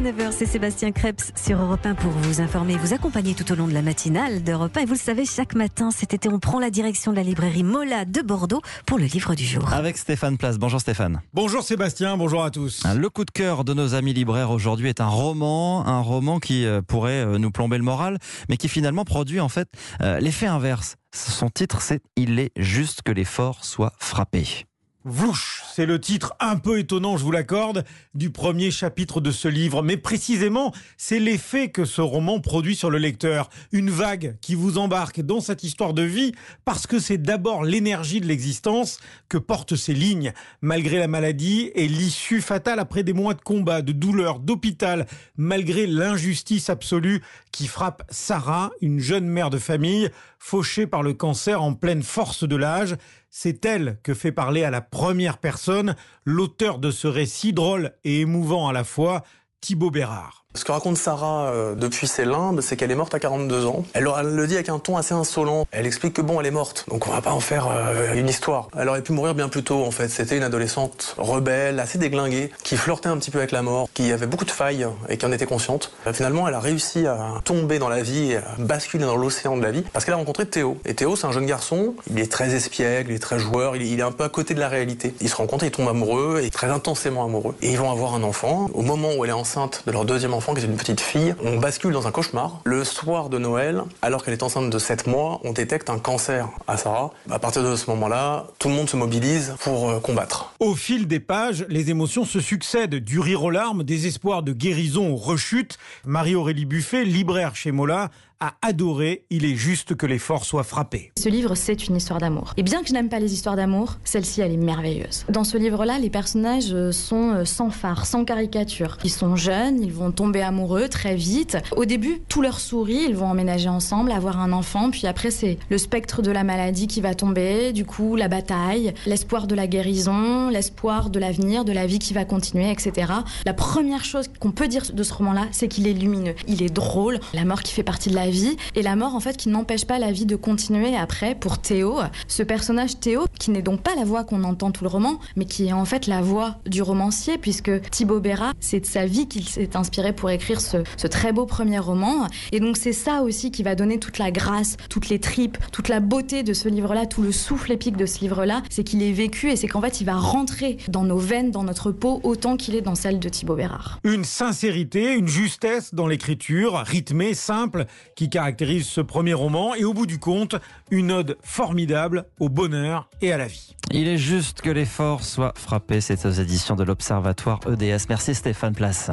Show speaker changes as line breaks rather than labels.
Jusqu'à 9h, c'est Sébastien Krebs sur Europe 1 pour vous informer, vous accompagner tout au long de la matinale d'Europe 1. Et vous le savez, chaque matin, cet été, on prend la direction de la librairie Mola de Bordeaux pour le livre du jour.
Avec Stéphane Place. Bonjour Stéphane.
Bonjour Sébastien, bonjour à tous.
Le coup de cœur de nos amis libraires aujourd'hui est un roman, un roman qui euh, pourrait euh, nous plomber le moral, mais qui finalement produit en fait euh, l'effet inverse. Son titre, c'est Il est juste que les forts soient frappés.
Vlouch, c'est le titre un peu étonnant, je vous l'accorde, du premier chapitre de ce livre. Mais précisément, c'est l'effet que ce roman produit sur le lecteur. Une vague qui vous embarque dans cette histoire de vie parce que c'est d'abord l'énergie de l'existence que portent ces lignes. Malgré la maladie et l'issue fatale après des mois de combat, de douleur, d'hôpital, malgré l'injustice absolue qui frappe Sarah, une jeune mère de famille, fauchée par le cancer en pleine force de l'âge. C'est elle que fait parler à la première personne l'auteur de ce récit drôle et émouvant à la fois, Thibaut Bérard.
Ce que raconte Sarah euh, depuis ses limbes, c'est qu'elle est morte à 42 ans. Elle, le dit avec un ton assez insolent. Elle explique que bon, elle est morte, donc on va pas en faire euh, une histoire. Elle aurait pu mourir bien plus tôt, en fait. C'était une adolescente rebelle, assez déglinguée, qui flirtait un petit peu avec la mort, qui avait beaucoup de failles et qui en était consciente. Euh, finalement, elle a réussi à tomber dans la vie, à basculer dans l'océan de la vie, parce qu'elle a rencontré Théo. Et Théo, c'est un jeune garçon. Il est très espiègle, il est très joueur, il, il est un peu à côté de la réalité. Ils se rencontrent, ils tombent amoureux, et très intensément amoureux. Et ils vont avoir un enfant. Au moment où elle est enceinte de leur deuxième enfant, qui est une petite fille, on bascule dans un cauchemar. Le soir de Noël, alors qu'elle est enceinte de 7 mois, on détecte un cancer à Sarah. À partir de ce moment-là, tout le monde se mobilise pour euh, combattre.
Au fil des pages, les émotions se succèdent, du rire aux larmes, des espoirs de guérison aux rechutes. Marie-Aurélie Buffet, libraire chez Mola, a adoré Il est juste que les forts soient frappés.
Ce livre, c'est une histoire d'amour. Et bien que je n'aime pas les histoires d'amour, celle-ci, elle est merveilleuse. Dans ce livre-là, les personnages sont sans phare, sans caricature. Ils sont jeunes, ils vont tomber amoureux très vite. Au début, tout leur sourit, ils vont emménager ensemble, avoir un enfant, puis après, c'est le spectre de la maladie qui va tomber, du coup, la bataille, l'espoir de la guérison, l'espoir de l'avenir, de la vie qui va continuer, etc. La première chose qu'on peut dire de ce roman-là, c'est qu'il est lumineux. Il est drôle, la mort qui fait partie de la vie et la mort en fait qui n'empêche pas la vie de continuer après pour Théo. Ce personnage Théo qui n'est donc pas la voix qu'on entend tout le roman mais qui est en fait la voix du romancier puisque Thibaut Béra c'est de sa vie qu'il s'est inspiré pour écrire ce, ce, très beau premier roman. Et donc c'est ça aussi qui va donner toute la grâce toutes les tripes toute la beauté de ce livre là tout le souffle épique de ce livre là c'est qu'il est vécu et c'est qu'en fait il va rentrer dans nos veines dans notre peau autant qu'il est dans celle de Thibaut Bérard.
Une sincérité une justesse dans l'écriture rythmée simple qui caractérise ce premier roman et au bout du compte, une ode formidable au bonheur et à la vie.
Il est juste que l'effort soit frappé, c'est aux éditions de l'Observatoire EDS. Merci Stéphane Place.